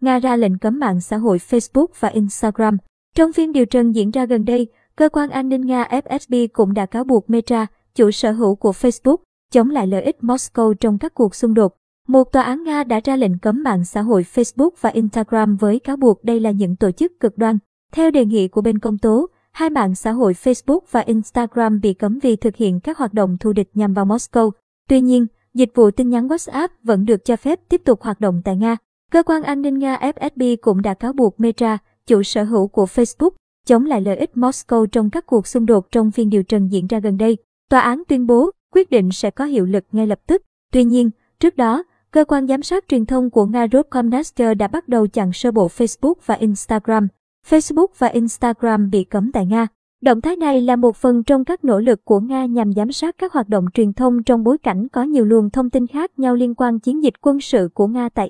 Nga ra lệnh cấm mạng xã hội Facebook và Instagram. Trong phiên điều trần diễn ra gần đây, cơ quan an ninh Nga FSB cũng đã cáo buộc Meta, chủ sở hữu của Facebook, chống lại lợi ích Moscow trong các cuộc xung đột. Một tòa án Nga đã ra lệnh cấm mạng xã hội Facebook và Instagram với cáo buộc đây là những tổ chức cực đoan. Theo đề nghị của bên công tố, hai mạng xã hội Facebook và Instagram bị cấm vì thực hiện các hoạt động thù địch nhằm vào Moscow. Tuy nhiên, dịch vụ tin nhắn WhatsApp vẫn được cho phép tiếp tục hoạt động tại Nga. Cơ quan an ninh Nga FSB cũng đã cáo buộc Meta, chủ sở hữu của Facebook, chống lại lợi ích Moscow trong các cuộc xung đột trong phiên điều trần diễn ra gần đây. Tòa án tuyên bố quyết định sẽ có hiệu lực ngay lập tức. Tuy nhiên, trước đó, cơ quan giám sát truyền thông của Nga Roskomnadzor đã bắt đầu chặn sơ bộ Facebook và Instagram. Facebook và Instagram bị cấm tại Nga. Động thái này là một phần trong các nỗ lực của Nga nhằm giám sát các hoạt động truyền thông trong bối cảnh có nhiều luồng thông tin khác nhau liên quan chiến dịch quân sự của Nga tại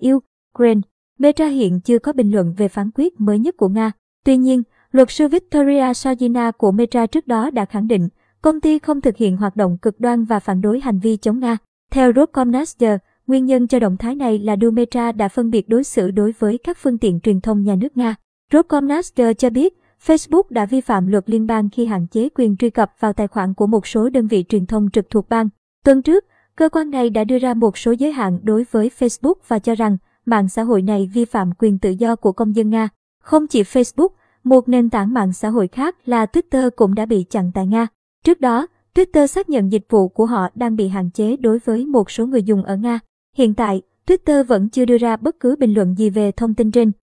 Ukraine. Meta hiện chưa có bình luận về phán quyết mới nhất của Nga. Tuy nhiên, luật sư Victoria Sajina của Meta trước đó đã khẳng định công ty không thực hiện hoạt động cực đoan và phản đối hành vi chống Nga. Theo Roskomnadzor, nguyên nhân cho động thái này là Meta đã phân biệt đối xử đối với các phương tiện truyền thông nhà nước Nga. Roskomnadzor cho biết, Facebook đã vi phạm luật liên bang khi hạn chế quyền truy cập vào tài khoản của một số đơn vị truyền thông trực thuộc bang. Tuần trước, cơ quan này đã đưa ra một số giới hạn đối với Facebook và cho rằng mạng xã hội này vi phạm quyền tự do của công dân Nga. Không chỉ Facebook, một nền tảng mạng xã hội khác là Twitter cũng đã bị chặn tại Nga. Trước đó, Twitter xác nhận dịch vụ của họ đang bị hạn chế đối với một số người dùng ở Nga. Hiện tại, Twitter vẫn chưa đưa ra bất cứ bình luận gì về thông tin trên.